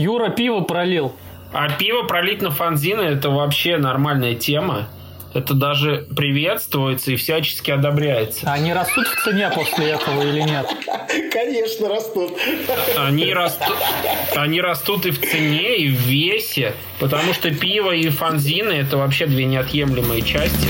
Юра пиво пролил. А пиво пролить на фанзины это вообще нормальная тема. Это даже приветствуется и всячески одобряется. Они растут в цене после этого или нет? Конечно, растут. Они растут, они растут и в цене, и в весе, потому что пиво и фанзины это вообще две неотъемлемые части.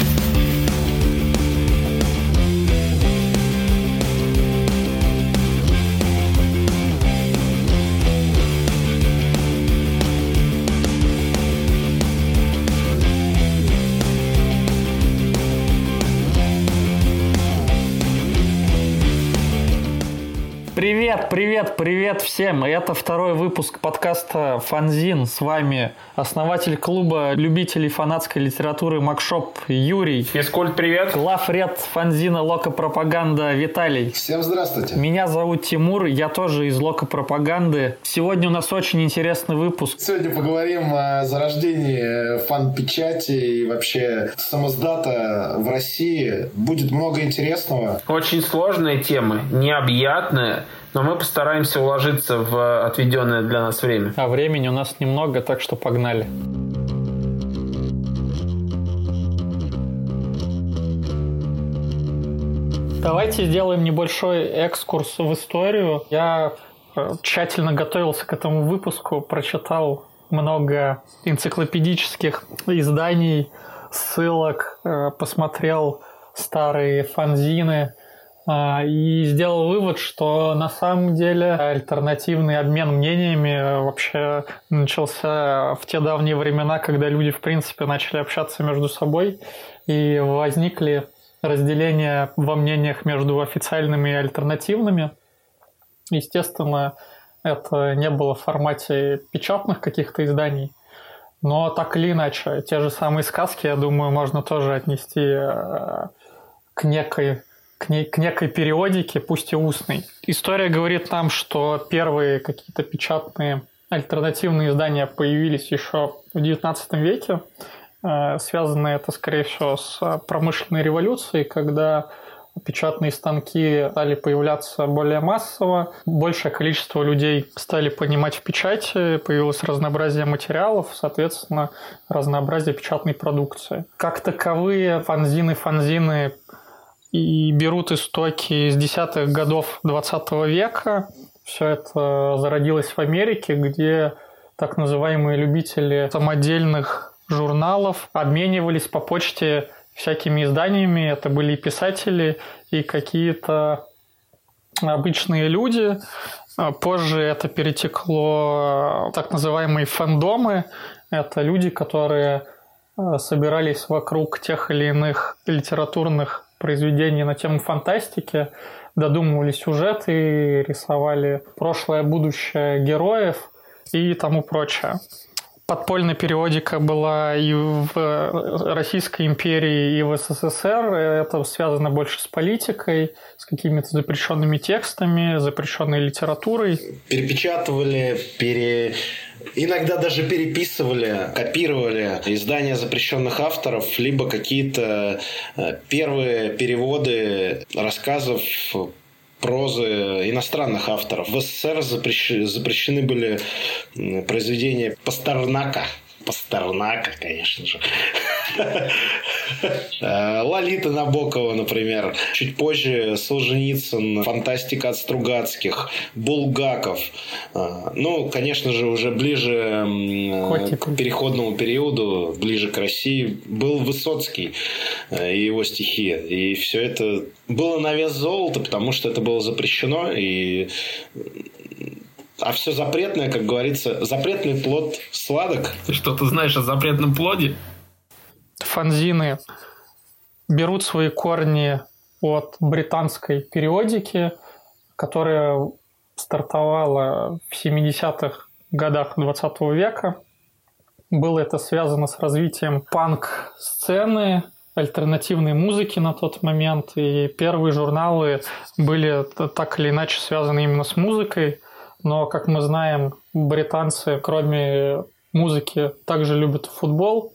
Привет, привет, привет всем! Это второй выпуск подкаста «Фанзин». С вами основатель клуба любителей фанатской литературы Макшоп Юрий. Физкульт, привет! Главред фанзина Лока Пропаганда Виталий. Всем здравствуйте. Меня зовут Тимур, я тоже из Лока Пропаганды. Сегодня у нас очень интересный выпуск. Сегодня поговорим о зарождении фан-печати и вообще самоздата в России. Будет много интересного. Очень сложная тема, необъятная, но мы постараемся уложиться в отведенное для нас время. А времени у нас немного, так что погнали. Давайте сделаем небольшой экскурс в историю. Я э, тщательно готовился к этому выпуску, прочитал много энциклопедических изданий, ссылок, э, посмотрел старые фанзины, и сделал вывод, что на самом деле альтернативный обмен мнениями вообще начался в те давние времена, когда люди, в принципе, начали общаться между собой, и возникли разделения во мнениях между официальными и альтернативными. Естественно, это не было в формате печатных каких-то изданий, но так или иначе, те же самые сказки, я думаю, можно тоже отнести э, к некой к, не, к некой периодике, пусть и устной. История говорит нам, что первые какие-то печатные альтернативные издания появились еще в XIX веке. Э, связано это, скорее всего, с промышленной революцией, когда печатные станки стали появляться более массово, большее количество людей стали понимать в печати, появилось разнообразие материалов, соответственно, разнообразие печатной продукции. Как таковые фанзины, фанзины и берут истоки из десятых годов 20 века. Все это зародилось в Америке, где так называемые любители самодельных журналов обменивались по почте всякими изданиями. Это были и писатели, и какие-то обычные люди. Позже это перетекло в так называемые фэндомы. Это люди, которые э, собирались вокруг тех или иных литературных произведений на тему фантастики, додумывали сюжеты, рисовали прошлое, будущее героев и тому прочее. Подпольная периодика была и в Российской империи, и в СССР. Это связано больше с политикой, с какими-то запрещенными текстами, запрещенной литературой. Перепечатывали, пере Иногда даже переписывали, копировали издания запрещенных авторов, либо какие-то э, первые переводы рассказов прозы иностранных авторов. В СССР запрещены, запрещены были произведения Пастернака, Пастернака, конечно же. Э, Лолита Набокова, например. Чуть позже Солженицын, фантастика от Стругацких, Булгаков. Э, ну, конечно же, уже ближе к переходному периоду, ближе к России, был Высоцкий э, и его стихи. И все это было на вес золота, потому что это было запрещено, и а все запретное, как говорится, запретный плод сладок. Ты что-то знаешь о запретном плоде? Фанзины берут свои корни от британской периодики, которая стартовала в 70-х годах 20 века. Было это связано с развитием панк-сцены, альтернативной музыки на тот момент, и первые журналы были так или иначе связаны именно с музыкой – но, как мы знаем, британцы, кроме музыки, также любят футбол.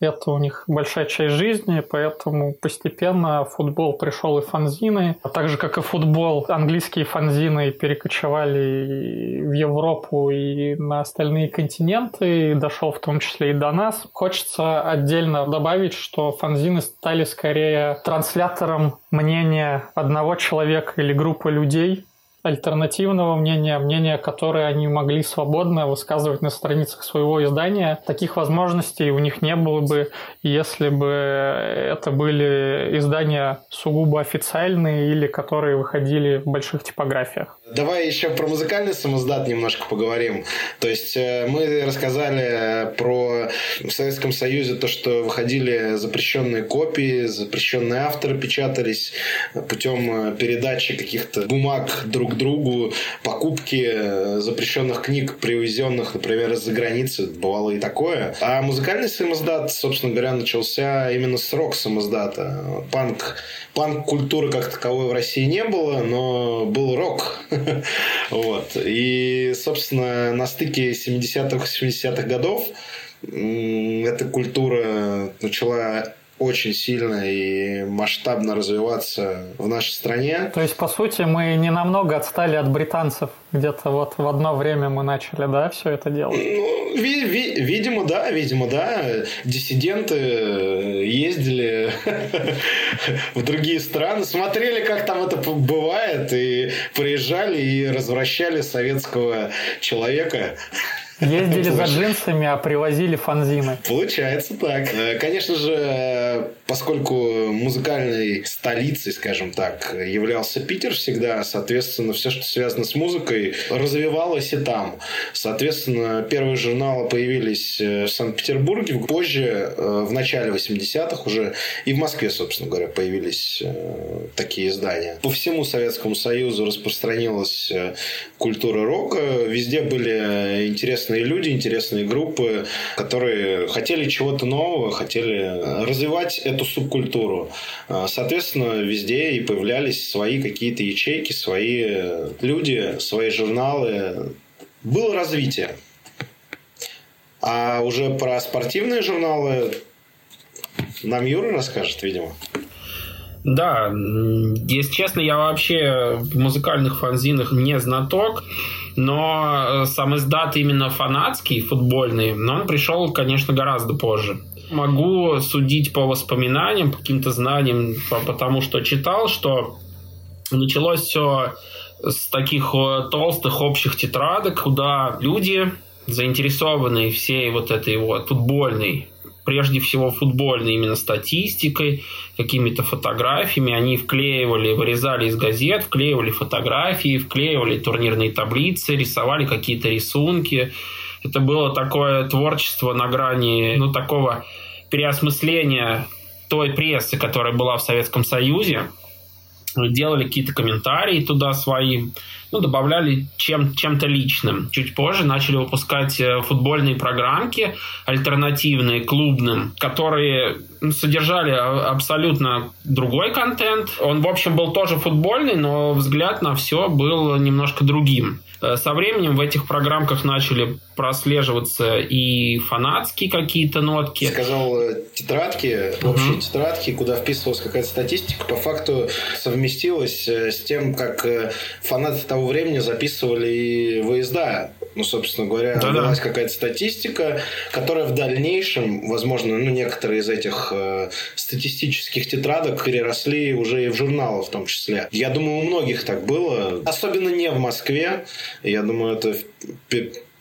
Это у них большая часть жизни, поэтому постепенно футбол пришел и фанзины. А так же, как и футбол, английские фанзины перекочевали в Европу и на остальные континенты, и дошел в том числе и до нас. Хочется отдельно добавить, что фанзины стали скорее транслятором мнения одного человека или группы людей, альтернативного мнения, мнения, которое они могли свободно высказывать на страницах своего издания. Таких возможностей у них не было бы, если бы это были издания сугубо официальные или которые выходили в больших типографиях. Давай еще про музыкальный самоздат немножко поговорим. То есть э, мы рассказали про в Советском Союзе то, что выходили запрещенные копии, запрещенные авторы печатались путем э, передачи каких-то бумаг друг другу, покупки э, запрещенных книг, привезенных, например, из-за границы. Бывало и такое. А музыкальный самоздат, собственно говоря, начался именно с рок-самоздата. Панк, панк-культуры как таковой в России не было, но был рок. Вот. И, собственно, на стыке 70-х, 70-х годов эта культура начала очень сильно и масштабно развиваться в нашей стране. То есть, по сути, мы не намного отстали от британцев. Где-то вот в одно время мы начали, да, все это делать? Ну, ви- ви- видимо, да, видимо, да. Диссиденты ездили в другие страны, смотрели, как там это бывает, и приезжали и развращали советского человека. Ездили за джинсами, а привозили фанзины. Получается так. Э, конечно же, поскольку музыкальной столицей, скажем так, являлся Питер всегда, соответственно, все, что связано с музыкой, развивалось и там. Соответственно, первые журналы появились э, в Санкт-Петербурге. Позже, э, в начале 80-х уже и в Москве, собственно говоря, появились такие издания. По всему Советскому Союзу распространилась культура рока. Везде были интересные интересные люди, интересные группы, которые хотели чего-то нового, хотели развивать эту субкультуру. А, соответственно, везде и появлялись свои какие-то ячейки, свои люди, свои журналы. Было развитие. А уже про спортивные журналы нам Юра расскажет, видимо. Да, если честно, я вообще в музыкальных фанзинах не знаток, но э, сам издат именно фанатский, футбольный, но он пришел, конечно, гораздо позже. Могу судить по воспоминаниям, по каким-то знаниям, потому что читал, что началось все с таких э, толстых общих тетрадок, куда люди, заинтересованные всей вот этой вот футбольной прежде всего футбольной именно статистикой, какими-то фотографиями. Они вклеивали, вырезали из газет, вклеивали фотографии, вклеивали турнирные таблицы, рисовали какие-то рисунки. Это было такое творчество на грани, ну, такого переосмысления той прессы, которая была в Советском Союзе. Делали какие-то комментарии туда свои ну, добавляли чем, чем-то личным. Чуть позже начали выпускать э, футбольные программки альтернативные клубным, которые содержали абсолютно другой контент. Он, в общем, был тоже футбольный, но взгляд на все был немножко другим. Э, со временем в этих программках начали прослеживаться и фанатские какие-то нотки. Сказал э, тетрадки, общие угу. тетрадки, куда вписывалась какая-то статистика, по факту совместилась с тем, как фанаты того времени записывали и выезда. Ну, собственно говоря, да -да. велась какая-то статистика, которая в дальнейшем, возможно, ну, некоторые из этих э, статистических тетрадок переросли уже и в журналы в том числе. Я думаю, у многих так было. Особенно не в Москве. Я думаю, это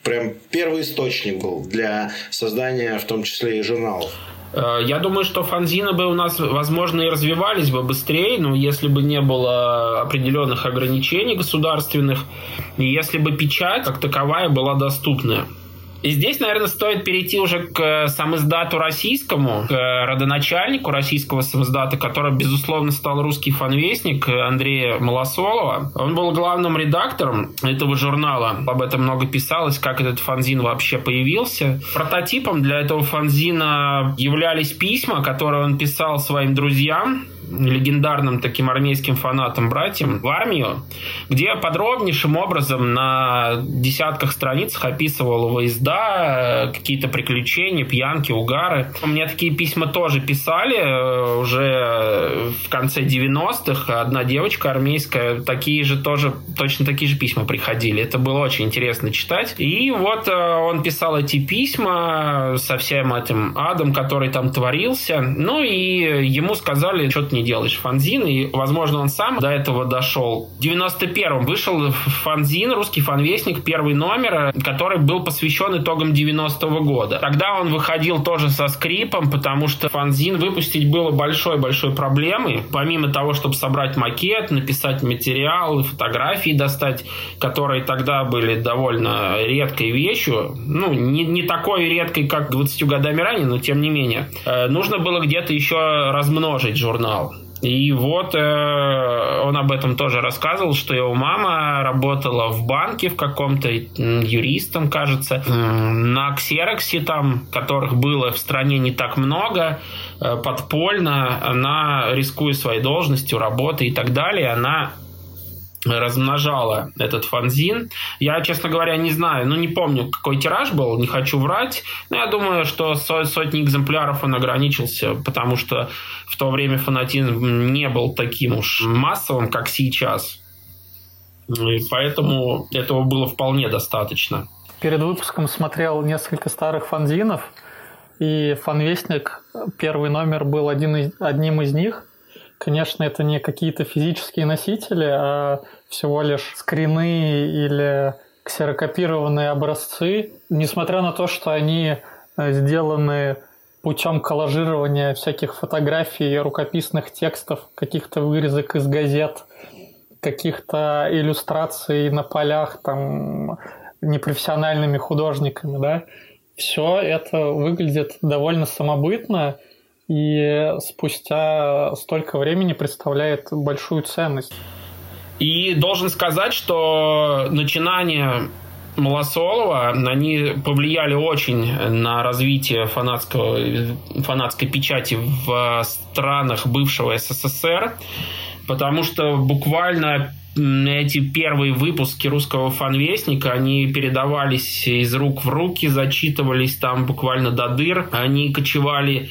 прям первый источник был для создания в том числе и журналов. Э, я думаю, что фанзины бы у нас, возможно, и развивались бы быстрее, но если бы не было определенных ограничений государственных, и если бы печать как таковая была доступная. И здесь, наверное, стоит перейти уже к самоиздату российскому, к родоначальнику российского самоиздата, которым, безусловно, стал русский фанвестник Андрея Малосолова. Он был главным редактором этого журнала. Об этом много писалось, как этот фанзин вообще появился. Прототипом для этого фанзина являлись письма, которые он писал своим друзьям, легендарным таким армейским фанатам-братьям в армию, где подробнейшим образом на десятках страницах описывал выезда, какие-то приключения, пьянки, угары. Мне такие письма тоже писали э, уже в конце 90-х. Одна девочка армейская, такие же тоже, точно такие же письма приходили. Это было очень интересно читать. И вот э, он писал эти письма со всем этим адом, который там творился. Ну и ему сказали, что ты не делаешь фанзин. И, возможно, он сам до этого дошел. В 91-м вышел фанзин, русский фанвестник, первый номер, который был посвящен итогам 90-го года. Тогда он выходил тоже со скрипом, потому что фанзин выпустить было большой-большой проблемой. Помимо того, чтобы собрать макет, написать материал, фотографии достать, которые тогда были довольно редкой вещью. Ну, не, не такой редкой, как 20 годами ранее, но тем не менее. Э, нужно было где-то еще размножить журнал. И вот э, он об этом тоже рассказывал, что его мама работала в банке в каком-то юристом, кажется, на ксероксе там, которых было в стране не так много, э, подпольно, она, рискуя своей должностью, работой и так далее, она размножала этот фанзин. Я, честно говоря, не знаю, ну не помню, какой тираж был, не хочу врать, но я думаю, что сотни экземпляров он ограничился, потому что в то время фанатизм не был таким уж массовым, как сейчас. И поэтому этого было вполне достаточно. Перед выпуском смотрел несколько старых фанзинов, и фанвестник, первый номер был один из, одним из них. Конечно, это не какие-то физические носители, а всего лишь скрины или ксерокопированные образцы. Несмотря на то, что они э, сделаны путем коллажирования всяких фотографий, рукописных текстов, каких-то вырезок из газет, каких-то иллюстраций на полях там непрофессиональными художниками, да, все это выглядит довольно самобытно и спустя столько времени представляет большую ценность. И должен сказать, что начинание Малосолова, они повлияли очень на развитие фанатского, фанатской печати в странах бывшего СССР, потому что буквально эти первые выпуски русского фанвестника, они передавались из рук в руки, зачитывались там буквально до дыр. Они кочевали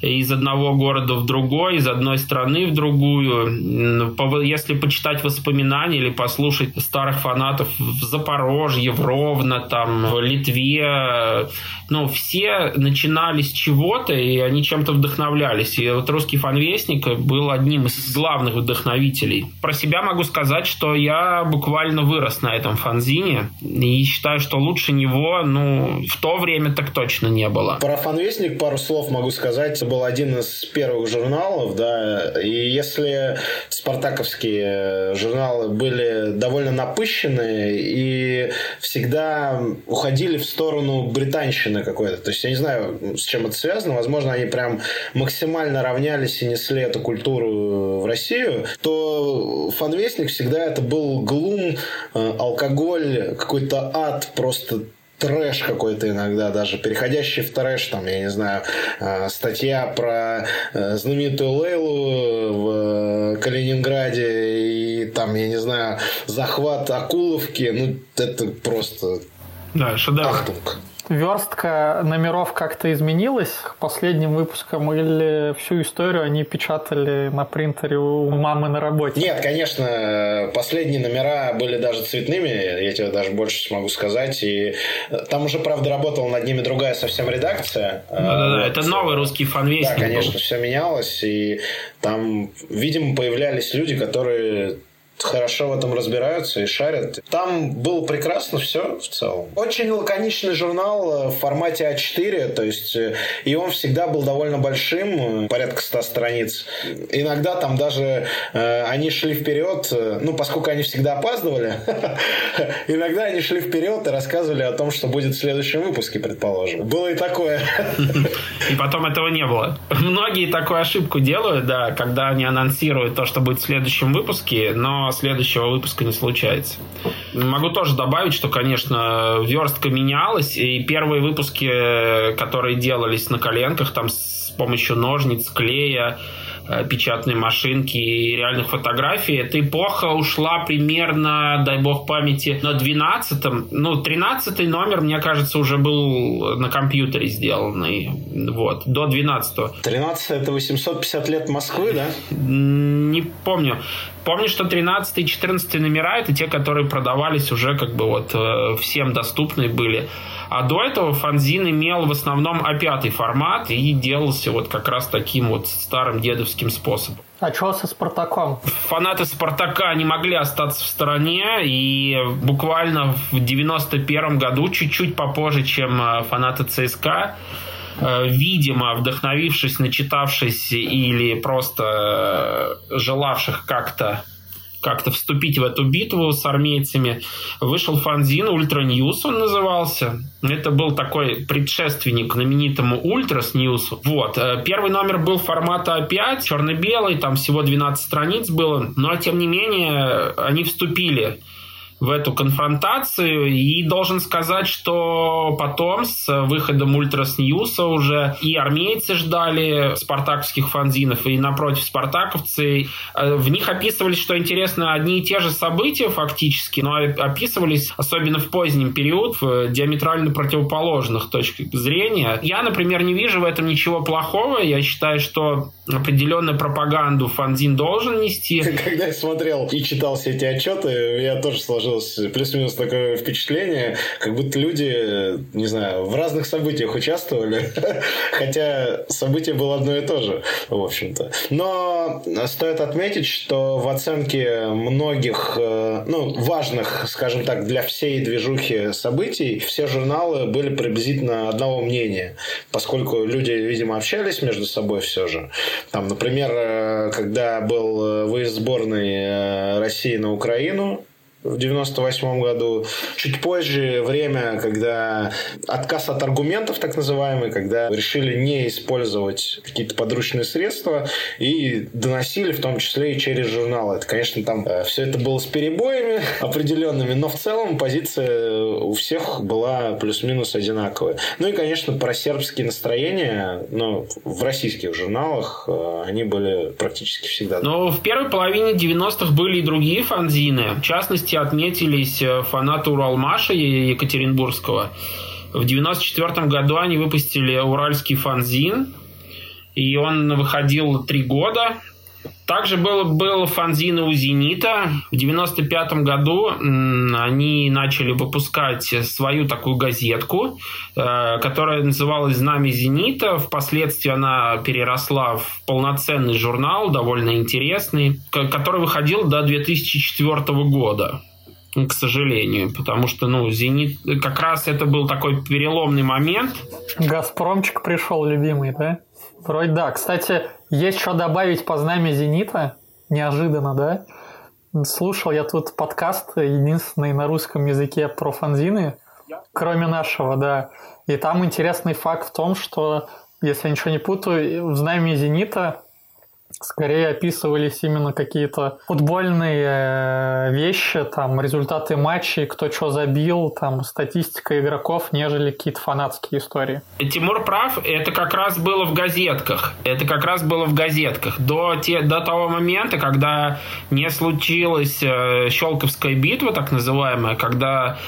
из одного города в другой, из одной страны в другую. Если почитать воспоминания или послушать старых фанатов в Запорожье, в Ровно, там, в Литве, ну, все начинали с чего-то, и они чем-то вдохновлялись. И вот русский фанвестник был одним из главных вдохновителей. Про себя могу сказать, что я буквально вырос на этом фанзине, и считаю, что лучше него, ну, в то время так точно не было. Про фанвестник пару слов могу сказать был один из первых журналов, да, и если спартаковские журналы были довольно напыщенные и всегда уходили в сторону британщины какой-то, то есть я не знаю, с чем это связано, возможно, они прям максимально равнялись и несли эту культуру в Россию, то фанвестник всегда это был глум, э, алкоголь, какой-то ад просто трэш какой-то иногда, даже переходящий в трэш, там, я не знаю, э, статья про э, знаменитую Лейлу в Калининграде и там, я не знаю, захват Акуловки, ну, это просто... Да, шедевр. Ахтунг верстка номеров как-то изменилась к последним выпускам или всю историю они печатали на принтере у мамы на работе? Нет, конечно, последние номера были даже цветными, я тебе даже больше смогу сказать. И там уже, правда, работала над ними другая совсем редакция. Да-да-да, вот. это новый русский фанвестник. Да, конечно, был. все менялось, и там, видимо, появлялись люди, которые хорошо в этом разбираются и шарят. Там было прекрасно все в целом. Очень лаконичный журнал в формате А4, то есть э, и он всегда был довольно большим, э, порядка 100 страниц. Иногда там даже э, они шли вперед, э, ну, поскольку они всегда опаздывали, иногда они шли вперед и рассказывали о том, что будет в следующем выпуске, предположим. Было и такое. И потом этого не было. Многие такую ошибку делают, да, когда они анонсируют то, что будет в следующем выпуске, но следующего выпуска не случается. Могу тоже добавить, что, конечно, верстка менялась, и первые выпуски, которые делались на коленках, там с помощью ножниц, клея, э, печатной машинки и реальных фотографий. Эта эпоха ушла примерно, дай бог памяти, на 12-м. Ну, 13 номер, мне кажется, уже был на компьютере сделанный. Вот, до 12-го. 13 это 850 лет Москвы, да? Не помню. Помню, что 13 и 14 номера это те, которые продавались уже как бы вот э, всем доступны были. А до этого фанзин имел в основном А5 формат и делался вот как раз таким вот старым дедовским способом. А что со Спартаком? Фанаты Спартака не могли остаться в стороне, и буквально в 91 году, чуть-чуть попозже, чем э, фанаты ЦСКА, видимо, вдохновившись, начитавшись или просто желавших как-то как-то вступить в эту битву с армейцами, вышел фанзин Ultra News, он назывался. Это был такой предшественник знаменитому Ultras News. Вот. Э, первый номер был формата А5, черно-белый, там всего 12 страниц было, но тем не менее они вступили в эту конфронтацию. И должен сказать, что потом с выходом Ультрас Ньюса уже и армейцы ждали спартаковских фанзинов, и напротив спартаковцы. Э, в них описывались, что интересно, одни и те же события фактически, но описывались, особенно в позднем период, в диаметрально противоположных точках зрения. Я, например, не вижу в этом ничего плохого. Я считаю, что определенную пропаганду фанзин должен нести. Когда я смотрел и читал все эти отчеты, я тоже сложил сложилось плюс-минус такое впечатление, как будто люди, не знаю, в разных событиях участвовали, хотя событие было одно и то же, в общем-то. Но стоит отметить, что в оценке многих, э, ну, важных, скажем так, для всей движухи событий, все журналы были приблизительно одного мнения, поскольку люди, видимо, общались между собой все же. Там, например, э, когда был э, выезд сборной России на Украину, в 98 году. Чуть позже время, когда отказ от аргументов, так называемый, когда решили не использовать какие-то подручные средства и доносили в том числе и через журналы. Это, конечно, там э, все это было с перебоями определенными, но в целом позиция у всех была плюс-минус одинаковая. Ну и, конечно, про сербские настроения, но в российских журналах э, они были практически всегда. Но в первой половине 90-х были и другие фанзины. В частности, отметились э, фанаты Уралмаша Екатеринбургского. В 94 году они выпустили уральский фанзин, и он выходил три года. Также был, был фанзин у «Зенита». В 95 году они начали выпускать свою такую газетку, э, которая называлась «Знамя Зенита». Впоследствии она переросла в полноценный журнал, довольно интересный, который выходил до 2004 года к сожалению, потому что, ну, «Зенит» как раз это был такой переломный момент. «Газпромчик» пришел, любимый, да? Вроде да. Кстати, есть что добавить по знамя «Зенита»? Неожиданно, да? Слушал я тут подкаст, единственный на русском языке про фанзины, кроме нашего, да. И там интересный факт в том, что, если я ничего не путаю, в знамя «Зенита» скорее описывались именно какие-то футбольные э, вещи, там результаты матчей, кто что забил, там статистика игроков, нежели какие-то фанатские истории. Тимур прав, это как раз было в газетках. Это как раз было в газетках. До, те, до того момента, когда не случилась э, Щелковская битва, так называемая, когда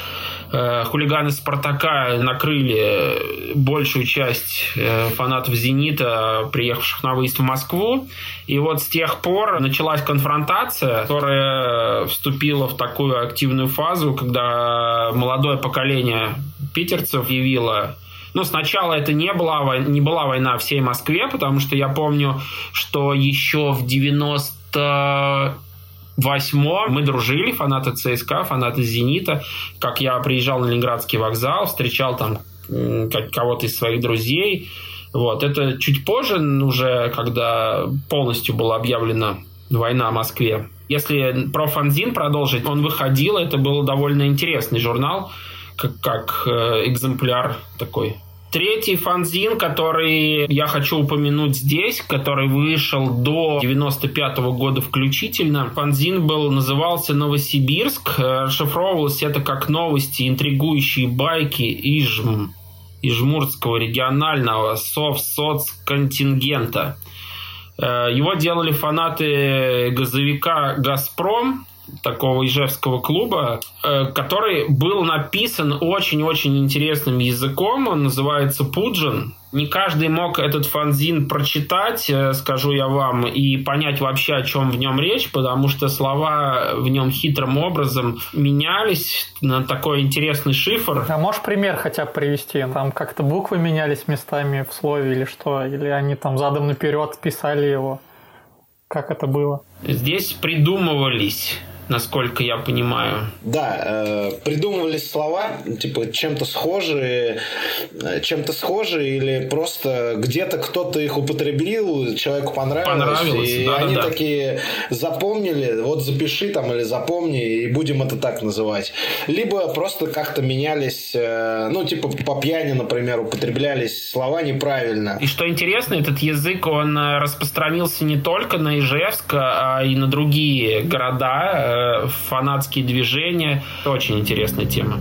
хулиганы Спартака накрыли большую часть э, фанатов Зенита, приехавших на выезд в Москву. И вот с тех пор началась конфронтация, которая вступила в такую активную фазу, когда молодое поколение питерцев явило ну, сначала это не была, не была война всей Москве, потому что я помню, что еще в 90 восьмом мы дружили, фанаты ЦСКА, фанаты «Зенита». Как я приезжал на Ленинградский вокзал, встречал там кого-то из своих друзей. Вот. Это чуть позже, уже когда полностью была объявлена война в Москве. Если про фанзин продолжить, он выходил, это был довольно интересный журнал, как, как э, экземпляр такой Третий фанзин, который я хочу упомянуть здесь, который вышел до 95 -го года включительно. Фанзин был, назывался «Новосибирск». Расшифровывалось это как новости, интригующие байки Ижм, Ижмурского регионального совсоцконтингента. Э, его делали фанаты газовика «Газпром», такого ижевского клуба, э, который был написан очень-очень интересным языком. Он называется «Пуджин». Не каждый мог этот фанзин прочитать, э, скажу я вам, и понять вообще, о чем в нем речь, потому что слова в нем хитрым образом менялись на такой интересный шифр. А можешь пример хотя бы привести? Там как-то буквы менялись местами в слове или что? Или они там задом наперед писали его? Как это было? Здесь придумывались насколько я понимаю. Да, э, придумывались слова, типа чем-то схожие, э, чем-то схожие или просто где-то кто-то их употребил, человеку понравилось, понравилось и да, они да, такие запомнили, вот запиши там или запомни и будем это так называть. Либо просто как-то менялись, э, ну типа по пьяни, например, употреблялись слова неправильно. И что интересно, этот язык он э, распространился не только на Ижевск, а и на другие города фанатские движения. Очень интересная тема.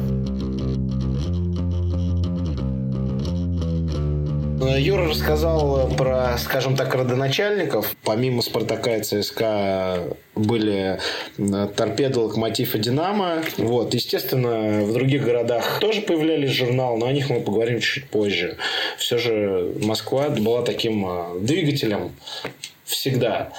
Юра рассказал про, скажем так, родоначальников. Помимо «Спартака» и ЦСКА были торпеды, локомотив и «Динамо». Вот. Естественно, в других городах тоже появлялись журналы, но о них мы поговорим чуть позже. Все же Москва была таким а, двигателем всегда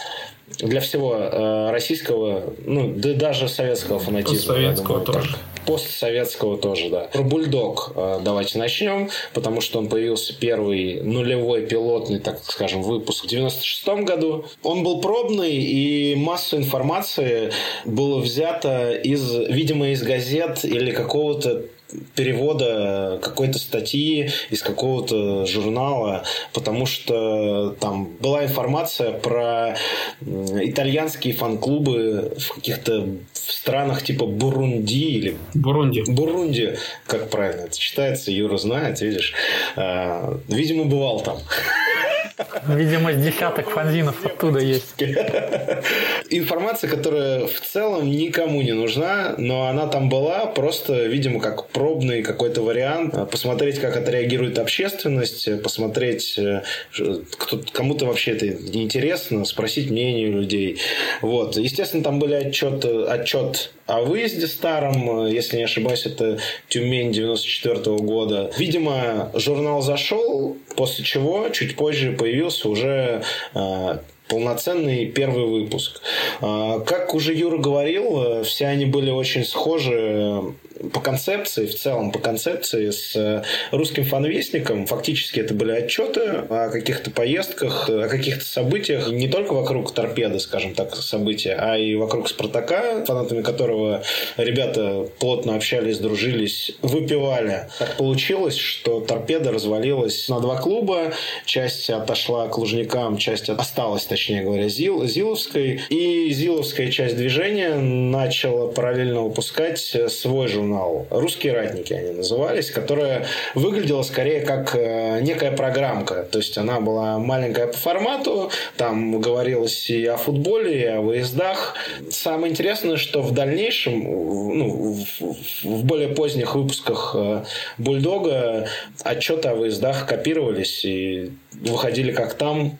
для всего э, российского, ну, да даже советского фанатизма. Советского тоже. Так. Постсоветского тоже, да. Про бульдог э, давайте начнем, потому что он появился первый нулевой пилотный, так скажем, выпуск в 96 году. Он был пробный, и массу информации было взято из, видимо, из газет или какого-то перевода какой-то статьи из какого-то журнала, потому что там была информация про итальянские фан-клубы в каких-то странах типа Бурунди или Бурунди. Бурунди, как правильно это читается, Юра знает, видишь. А, видимо, бывал там. Видимо, десяток фанзинов оттуда есть. Информация, которая в целом никому не нужна, но она там была, просто, видимо, как пробный какой-то вариант. Посмотреть, как отреагирует общественность, посмотреть, э, кому-то вообще это неинтересно, спросить мнение людей. Вот. Естественно, там были отчет, отчет о выезде старом, если не ошибаюсь, это Тюмень 94 -го года. Видимо, журнал зашел, после чего чуть позже появился уже э, полноценный первый выпуск. Э, как уже Юра говорил, э, все они были очень схожи по концепции, в целом по концепции с э, русским фанвестником. Фактически это были отчеты о каких-то поездках, о каких-то событиях, не только вокруг торпеды, скажем так, события, а и вокруг Спартака, фанатами которого ребята плотно общались, дружились, выпивали. Так получилось, что торпеда развалилась на два клуба, часть отошла к Лужникам, часть осталась, точнее говоря, Зил, Зиловской, и Зиловская часть движения начала параллельно выпускать свой журнал журнал «Русские ратники» они назывались, которая выглядела скорее как э, некая программка. То есть она была маленькая по формату, там говорилось и о футболе, и о выездах. Самое интересное, что в дальнейшем, ну, в более поздних выпусках э, «Бульдога» отчеты о выездах копировались и выходили как там,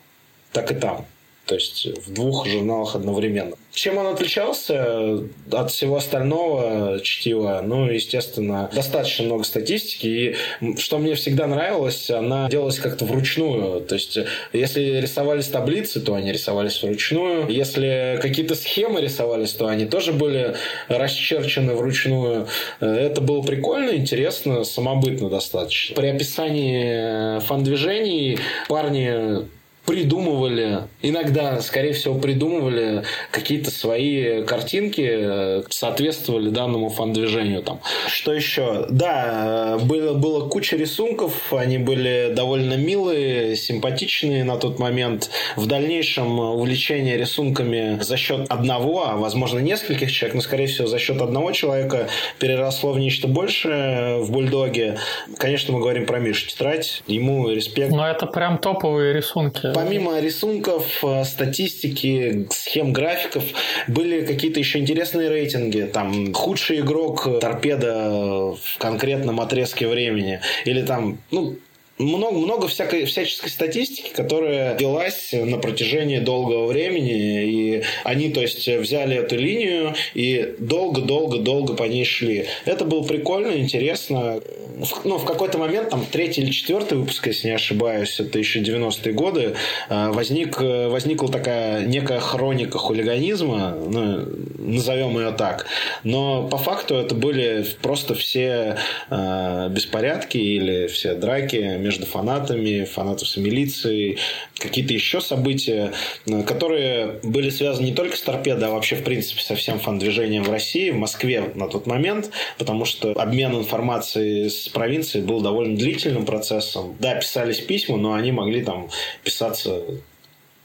так и там. То есть в двух журналах одновременно. Чем он отличался от всего остального чтива? Ну, естественно, достаточно много статистики. И что мне всегда нравилось, она делалась как-то вручную. То есть, если рисовались таблицы, то они рисовались вручную. Если какие-то схемы рисовались, то они тоже были расчерчены вручную. Это было прикольно, интересно, самобытно достаточно. При описании фан-движений парни придумывали, иногда, скорее всего, придумывали какие-то свои картинки, э, соответствовали данному фан-движению. Там. Что еще? Да, было, было куча рисунков, они были довольно милые, симпатичные на тот момент. В дальнейшем увлечение рисунками за счет одного, а возможно нескольких человек, но, скорее всего, за счет одного человека переросло в нечто большее в «Бульдоге». Конечно, мы говорим про Мишу Тетрадь, ему респект. Но это прям топовые рисунки помимо рисунков, э, статистики, схем графиков, были какие-то еще интересные рейтинги. Там худший игрок торпеда в конкретном отрезке времени. Или там, ну, много, много всякой, всяческой статистики, которая велась на протяжении долгого времени, и они, то есть, взяли эту линию и долго-долго-долго по ней шли. Это было прикольно, интересно. Ну, в какой-то момент, там, третий или четвертый выпуск, если не ошибаюсь, это еще 90-е годы, э, возник, возникла такая некая хроника хулиганизма, ну, назовем ее так. Но по факту это были просто все э, беспорядки или все драки между фанатами, фанатов с милицией, какие-то еще события, э, которые были связаны не только с торпедо, а вообще, в принципе, со всем фан-движением в России, в Москве на тот момент, потому что обмен информацией с провинцией был довольно длительным процессом. Да, писались письма, но они могли там писаться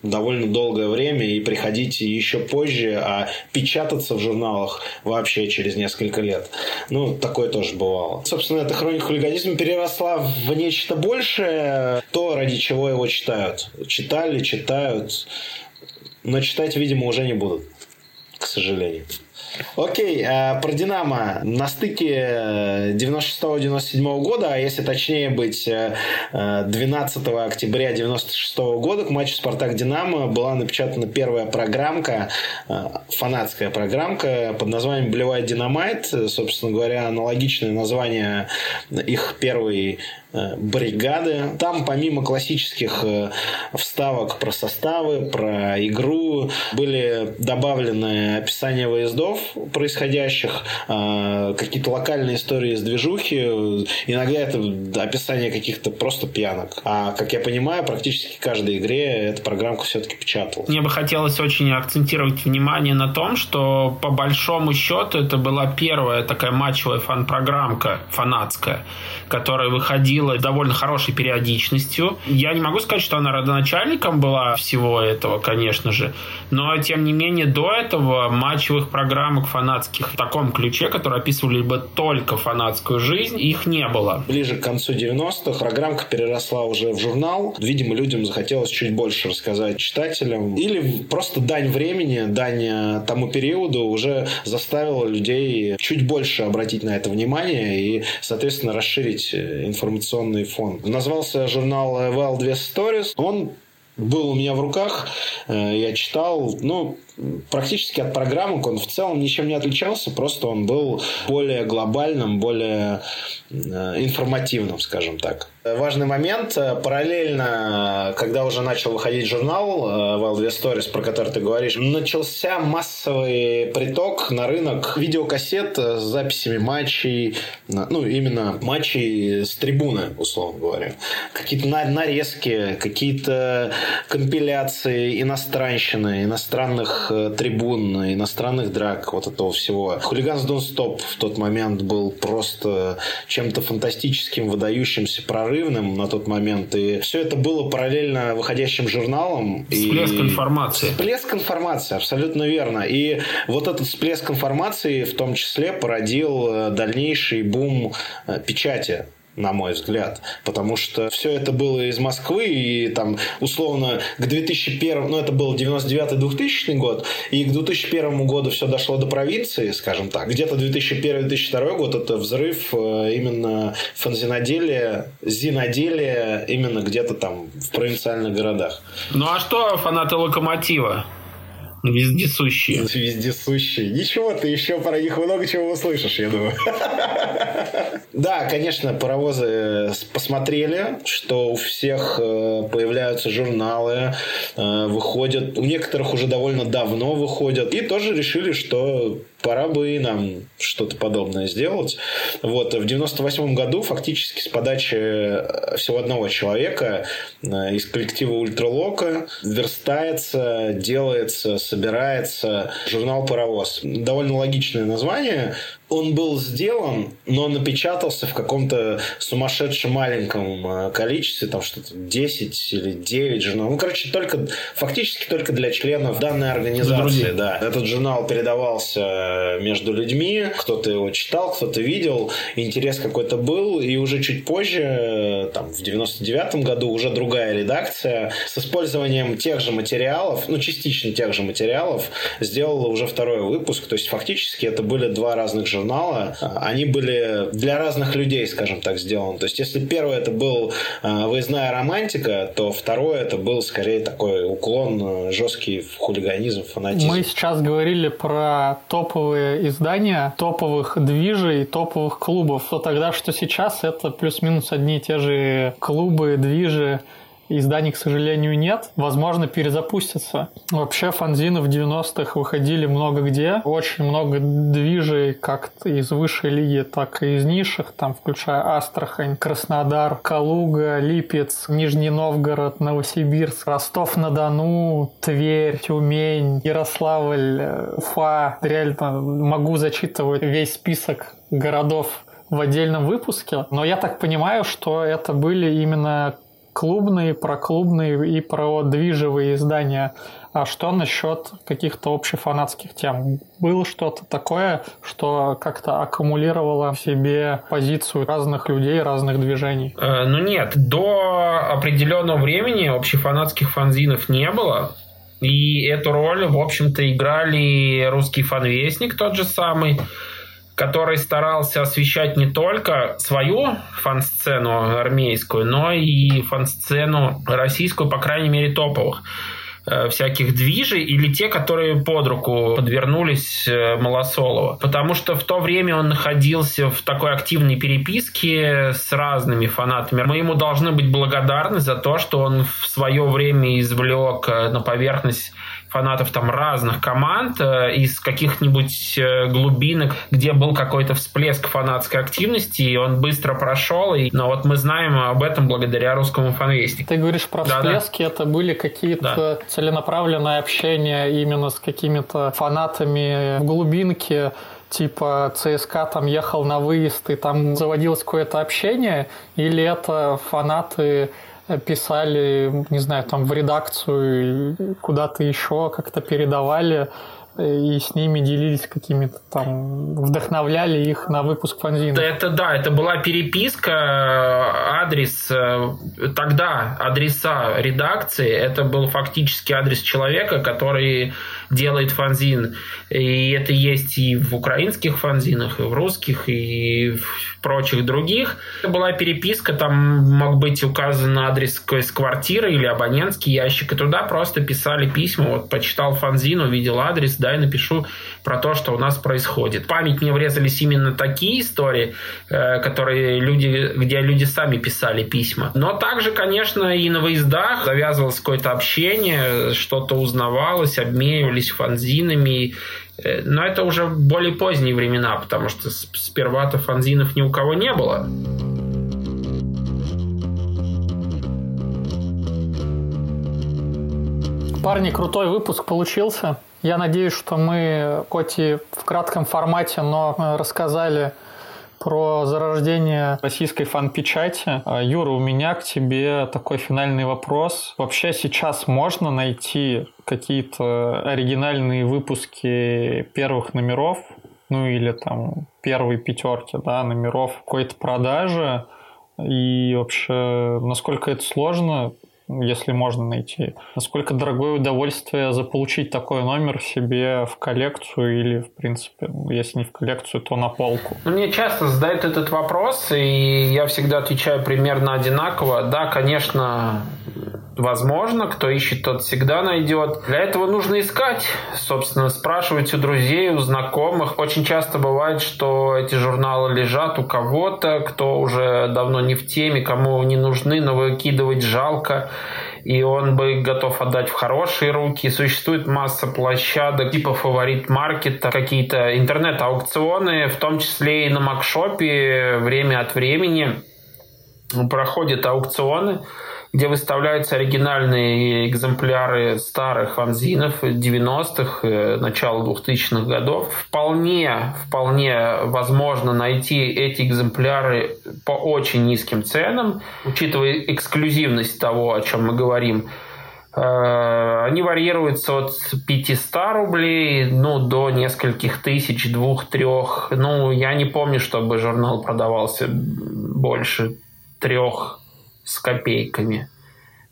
довольно долгое время и приходить еще позже, а печататься в журналах вообще через несколько лет. Ну, такое тоже бывало. Собственно, эта хроника хулиганизма переросла в нечто большее, то, ради чего его читают. Читали, читают, но читать, видимо, уже не будут, к сожалению. Окей, э, про Динамо. На стыке 96-97 года, а если точнее быть, 12 э, октября 96 года к матчу «Спартак-Динамо» была напечатана первая программка, э, фанатская программка под названием «Блевает Динамайт». Собственно говоря, аналогичное название их первой Э, бригады. Там помимо классических э, вставок про составы, про игру, были добавлены описания выездов происходящих, э, какие-то локальные истории из движухи, иногда это описание каких-то просто пьянок. А, как я понимаю, практически каждой игре эта программка все-таки печатала. Мне бы хотелось очень акцентировать внимание на том, что по большому счету это была первая такая матчевая фан-программка фанатская, которая выходила выходила довольно хорошей периодичностью. Я не могу сказать, что она родоначальником была всего этого, конечно же, но, тем не менее, до этого матчевых программок фанатских в таком ключе, которые описывали бы только фанатскую жизнь, их не было. Ближе к концу 90-х программка переросла уже в журнал. Видимо, людям захотелось чуть больше рассказать читателям. Или просто дань времени, дань тому периоду уже заставила людей чуть больше обратить на это внимание и, соответственно, расширить информационную информационный фон. Назвался журнал Well 2 Stories. Он был у меня в руках, э, я читал, ну, практически от программок он в целом ничем не отличался, просто он был более глобальным, более э, информативным, скажем так. Важный момент. Параллельно, когда уже начал выходить журнал э, Wild West Stories, про который ты говоришь, начался массовый приток на рынок видеокассет с записями матчей, ну, именно матчей с трибуны, условно говоря. Какие-то нарезки, какие-то компиляции иностранщины, иностранных Э, трибун, иностранных драк, вот этого всего. Хулиганс Don't Stop в тот момент был просто чем-то фантастическим, выдающимся, прорывным на тот момент. И все это было параллельно выходящим журналом. Всплеск и... информации. Всплеск информации, абсолютно верно. И вот этот всплеск информации в том числе породил э, дальнейший бум э, печати на мой взгляд. Потому что все это было из Москвы, и там, условно, к 2001, ну, это был 99-2000 год, и к 2001 году все дошло до провинции, скажем так. Где-то 2001-2002 год это взрыв э, именно фанзиноделия, зиноделия именно где-то там в провинциальных городах. Ну, а что фанаты «Локомотива»? Вездесущие. Вездесущие. Ничего, ты еще про них много чего услышишь, я думаю. Да, конечно, паровозы э, посмотрели, что у всех э, появляются журналы, э, выходят, у некоторых уже довольно давно выходят, и тоже решили, что пора бы и нам что-то подобное сделать. Вот, в 98 году фактически с подачи э, всего одного человека э, из коллектива Ультралока верстается, делается, собирается журнал «Паровоз». Довольно логичное название, он был сделан, но напечатался в каком-то сумасшедшем маленьком э, количестве, там что-то 10 или 9 журналов. Ну, короче, только, фактически только для членов данной организации. Да. Этот журнал передавался между людьми, кто-то его читал, кто-то видел, интерес какой-то был, и уже чуть позже, там, в 99 году, уже другая редакция с использованием тех же материалов, ну, частично тех же материалов, сделала уже второй выпуск, то есть фактически это были два разных журнала они были для разных людей, скажем так, сделаны. То есть, если первое это был выездная романтика, то второе это был скорее такой уклон жесткий в хулиганизм, фанатизм. Мы сейчас говорили про топовые издания, топовых движей, топовых клубов. То тогда, что сейчас, это плюс-минус одни и те же клубы, движи, Изданий, к сожалению, нет. Возможно, перезапустится. Вообще фанзины в 90-х выходили много где. Очень много движей как из высшей лиги, так и из низших, там, включая Астрахань, Краснодар, Калуга, Липец, Нижний Новгород, Новосибирск, Ростов-на-Дону, Тверь, Тюмень, Ярославль, Уфа. Реально могу зачитывать весь список городов в отдельном выпуске, но я так понимаю, что это были именно клубные, проклубные и про движевые издания. А что насчет каких-то общефанатских тем? Было что-то такое, что как-то аккумулировало в себе позицию разных людей, разных движений? Э, ну нет, до определенного времени общефанатских фанзинов не было. И эту роль, в общем-то, играли русский фанвестник тот же самый, который старался освещать не только свою фан-сцену армейскую, но и фан-сцену российскую, по крайней мере, топовых э, всяких движей или те, которые под руку подвернулись э, Малосолова. Потому что в то время он находился в такой активной переписке с разными фанатами. Мы ему должны быть благодарны за то, что он в свое время извлек э, на поверхность фанатов там разных команд э, из каких-нибудь э, глубинок, где был какой-то всплеск фанатской активности, и он быстро прошел. И, но вот мы знаем об этом благодаря русскому фанвестику. Ты говоришь про да, всплески, да. это были какие-то да. целенаправленные общения именно с какими-то фанатами в глубинке, типа ЦСКА там ехал на выезд и там заводилось какое-то общение, или это фанаты писали, не знаю, там в редакцию, куда-то еще как-то передавали и с ними делились какими-то там, вдохновляли их на выпуск фанзина. Это да, это была переписка, адрес, э, тогда адреса редакции, это был фактически адрес человека, который делает фанзин. И это есть и в украинских фанзинах, и в русских, и в прочих других. Это была переписка, там мог быть указан адрес из квартиры или абонентский ящик, и туда просто писали письма. Вот почитал фанзин, увидел адрес, дай напишу про то, что у нас происходит. В память мне врезались именно такие истории, э, которые люди, где люди сами писали письма. Но также, конечно, и на выездах завязывалось какое-то общение, что-то узнавалось, обменивались фанзинами. Э, но это уже более поздние времена, потому что сперва-то фанзинов ни у кого не было. Парни, крутой выпуск получился. Я надеюсь, что мы, хоть и в кратком формате, но э, рассказали про зарождение российской фан-печати. А, Юра, у меня к тебе такой финальный вопрос. Вообще сейчас можно найти какие-то оригинальные выпуски первых номеров, ну или там первой пятерки да, номеров какой-то продажи, и вообще, насколько это сложно, если можно найти. Насколько дорогое удовольствие заполучить такой номер себе в коллекцию или, в принципе, если не в коллекцию, то на полку? Ну, мне часто задают этот вопрос, и я всегда отвечаю примерно одинаково. Да, конечно, возможно, кто ищет, тот всегда найдет. Для этого нужно искать, собственно, спрашивать у друзей, у знакомых. Очень часто бывает, что эти журналы лежат у кого-то, кто уже давно не в теме, кому не нужны, но выкидывать жалко и он бы готов отдать в хорошие руки. Существует масса площадок типа фаворит маркета, какие-то интернет-аукционы, в том числе и на Макшопе время от времени проходят аукционы, где выставляются оригинальные экземпляры старых фанзинов 90-х, э, начала 2000-х годов. Вполне, вполне возможно найти эти экземпляры по очень низким ценам, учитывая эксклюзивность того, о чем мы говорим. Э, они варьируются от 500 рублей ну, до нескольких тысяч, двух-трех. Ну, я не помню, чтобы журнал продавался больше трех с копейками.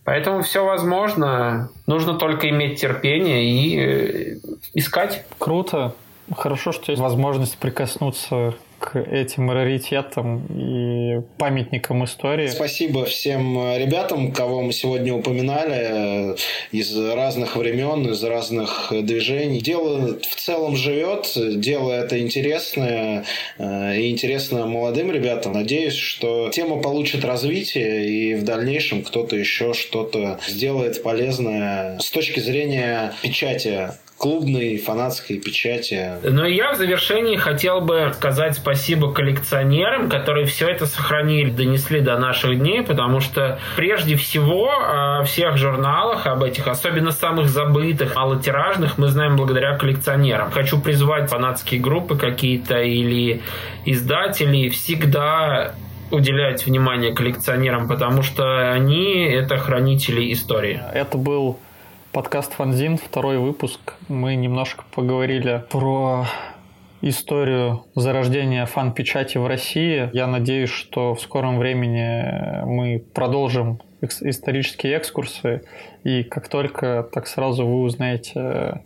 Поэтому все возможно. Нужно только иметь терпение и э, искать. Круто. Хорошо, что есть возможность прикоснуться к этим раритетам и памятникам истории. Спасибо всем ребятам, кого мы сегодня упоминали, из разных времен, из разных движений. Дело в целом живет, дело это интересное э, и интересно молодым ребятам. Надеюсь, что тема получит развитие и в дальнейшем кто-то еще что-то сделает полезное с точки зрения печати клубной фанатской печати. Но я в завершении хотел бы сказать спасибо коллекционерам, которые все это сохранили, донесли до наших дней, потому что прежде всего о всех журналах, об этих, особенно самых забытых, малотиражных, мы знаем благодаря коллекционерам. Хочу призвать фанатские группы какие-то или издатели всегда уделять внимание коллекционерам, потому что они это хранители истории. Это был Подкаст «Фанзин», второй выпуск. Мы немножко поговорили про историю зарождения фан-печати в России. Я надеюсь, что в скором времени мы продолжим исторические экскурсы, и как только, так сразу вы узнаете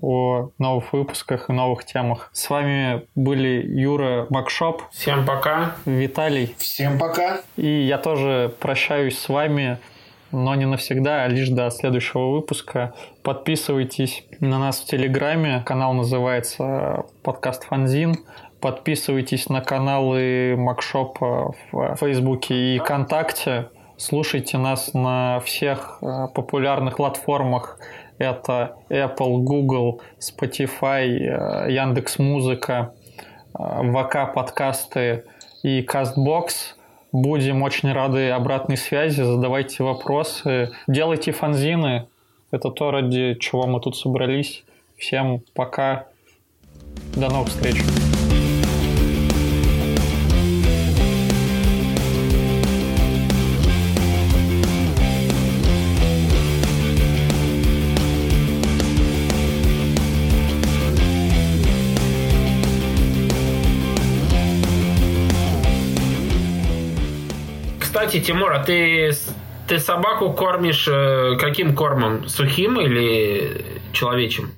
о новых выпусках и новых темах. С вами были Юра Макшоп. Всем пока. Виталий. Всем пока. И я тоже прощаюсь с вами но не навсегда, а лишь до следующего выпуска. Подписывайтесь на нас в Телеграме. Канал называется «Подкаст Фанзин». Подписывайтесь на каналы Макшопа в Фейсбуке и ВКонтакте. Слушайте нас на всех э, популярных платформах. Это Apple, Google, Spotify, э, Яндекс Музыка, э, ВК подкасты и Castbox – Будем очень рады обратной связи, задавайте вопросы, делайте фанзины. Это то, ради чего мы тут собрались. Всем пока. До новых встреч. Кстати, Тимур, а ты, ты собаку кормишь э, каким кормом? Сухим или человечим?